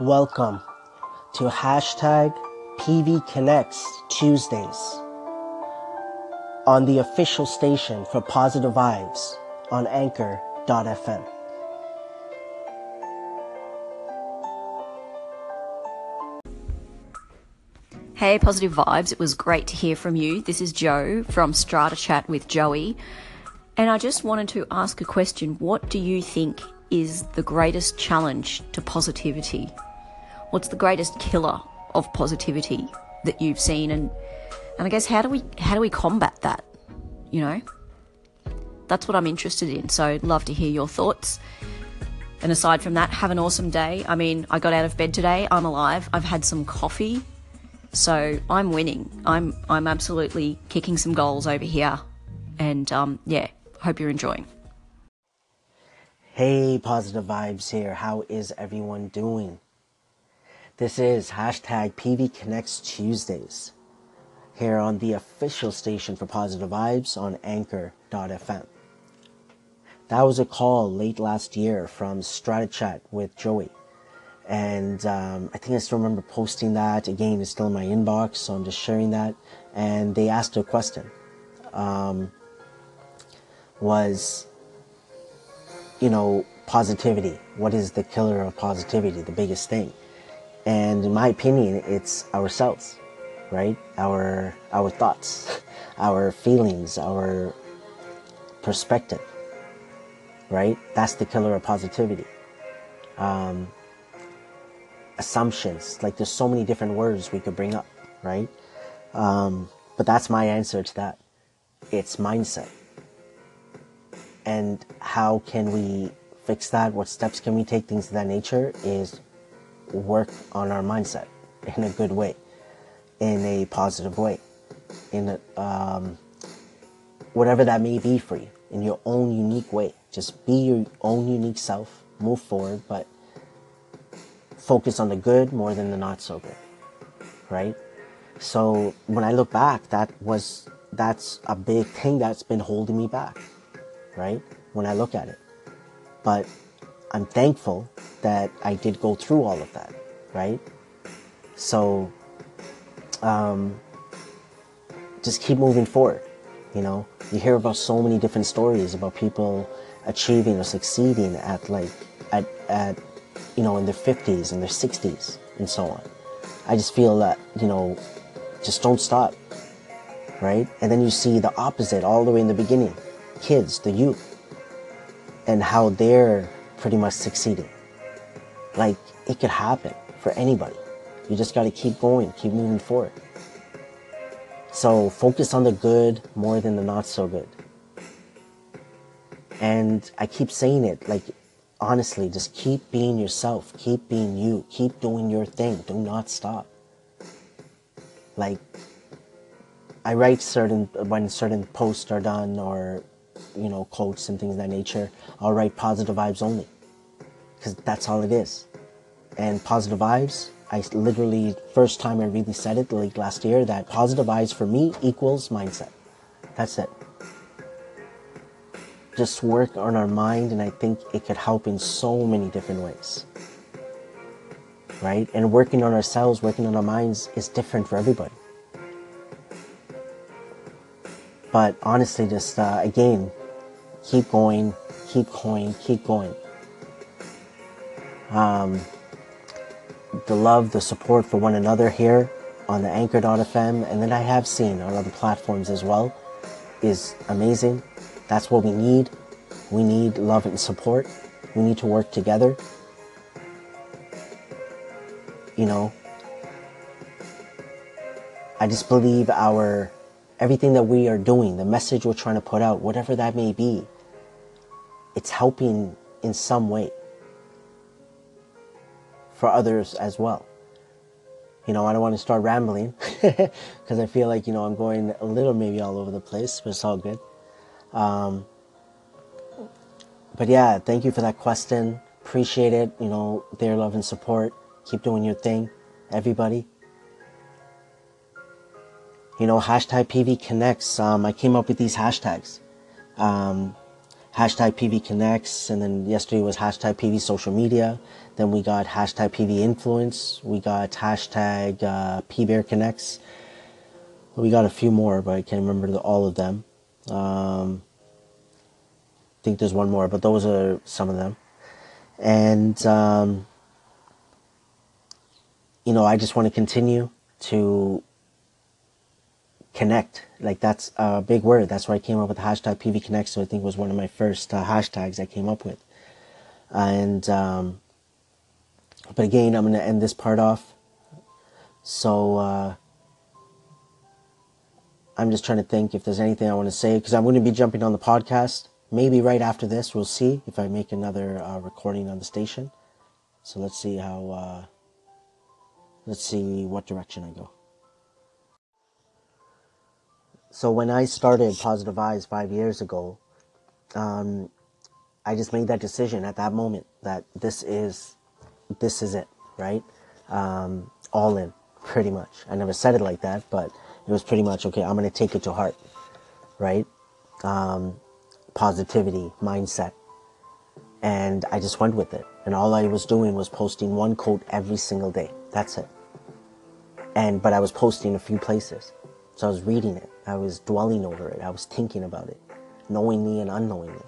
Welcome to hashtag PV Connects Tuesdays on the official station for Positive Vibes on Anchor.fm. Hey, positive vibes. It was great to hear from you. This is Joe from Strata Chat with Joey. And I just wanted to ask a question. What do you think is the greatest challenge to positivity? What's the greatest killer of positivity that you've seen and and I guess how do we how do we combat that? You know? That's what I'm interested in. So I'd love to hear your thoughts. And aside from that, have an awesome day. I mean, I got out of bed today. I'm alive. I've had some coffee. So I'm winning. I'm I'm absolutely kicking some goals over here. And um, yeah, hope you're enjoying. Hey, positive vibes here. How is everyone doing? This is hashtag PV Connects Tuesdays here on the official station for positive vibes on anchor.fm. That was a call late last year from Strata Chat with Joey. And um, I think I still remember posting that. Again, it's still in my inbox, so I'm just sharing that. And they asked a question. Um, was, you know, positivity. What is the killer of positivity? The biggest thing. And in my opinion, it's ourselves, right? Our our thoughts, our feelings, our perspective, right? That's the killer of positivity. Um, assumptions, like there's so many different words we could bring up, right? Um, but that's my answer to that. It's mindset. And how can we fix that? What steps can we take? Things of that nature is work on our mindset in a good way, in a positive way, in a, um, whatever that may be for you, in your own unique way. Just be your own unique self, move forward, but focus on the good more than the not so good, right? So when I look back, that was that's a big thing that's been holding me back, right? When I look at it, but I'm thankful that I did go through all of that, right? So, um, just keep moving forward. You know, you hear about so many different stories about people achieving or succeeding at like at at you know in their 50s and their 60s and so on. I just feel that you know, just don't stop, right? And then you see the opposite all the way in the beginning, kids, the youth, and how they're pretty much succeeding. Like, it could happen for anybody. You just got to keep going, keep moving forward. So, focus on the good more than the not so good. And I keep saying it, like, honestly, just keep being yourself, keep being you, keep doing your thing, do not stop. Like, I write certain, when certain posts are done or, you know, quotes and things of that nature, I'll write positive vibes only because that's all it is. And positive vibes, I literally, first time I really said it, like last year, that positive vibes for me equals mindset. That's it. Just work on our mind, and I think it could help in so many different ways. Right? And working on ourselves, working on our minds is different for everybody. But honestly, just uh, again, keep going, keep going, keep going um, the love, the support for one another here on the Anchor.fm, and then I have seen on other platforms as well, is amazing. That's what we need. We need love and support. We need to work together. You know, I just believe our everything that we are doing, the message we're trying to put out, whatever that may be, it's helping in some way for others as well. You know, I don't want to start rambling because I feel like, you know, I'm going a little maybe all over the place, but it's all good. Um, but yeah, thank you for that question. Appreciate it. You know, their love and support. Keep doing your thing, everybody. You know, hashtag PV Connects. Um, I came up with these hashtags. Um, hashtag PV Connects, and then yesterday was hashtag PV Social Media. Then we got hashtag PV Influence. We got hashtag uh, PBear Connects. We got a few more, but I can't remember the, all of them. Um, I think there's one more, but those are some of them. And, um, you know, I just want to continue to connect. Like that's a big word. That's why I came up with hashtag PV Connect. So I think was one of my first uh, hashtags I came up with. And um, but again, I'm to end this part off. So uh, I'm just trying to think if there's anything I want to say because I'm going to be jumping on the podcast. Maybe right after this, we'll see if I make another uh, recording on the station. So let's see how. Uh, let's see what direction I go. So when I started Positive Eyes five years ago, um, I just made that decision at that moment that this is this is it, right? Um, all in, pretty much. I never said it like that, but it was pretty much okay. I'm gonna take it to heart, right? Um, positivity, mindset, and I just went with it. And all I was doing was posting one quote every single day. That's it. And but I was posting a few places, so I was reading it. I was dwelling over it. I was thinking about it, knowingly and unknowingly.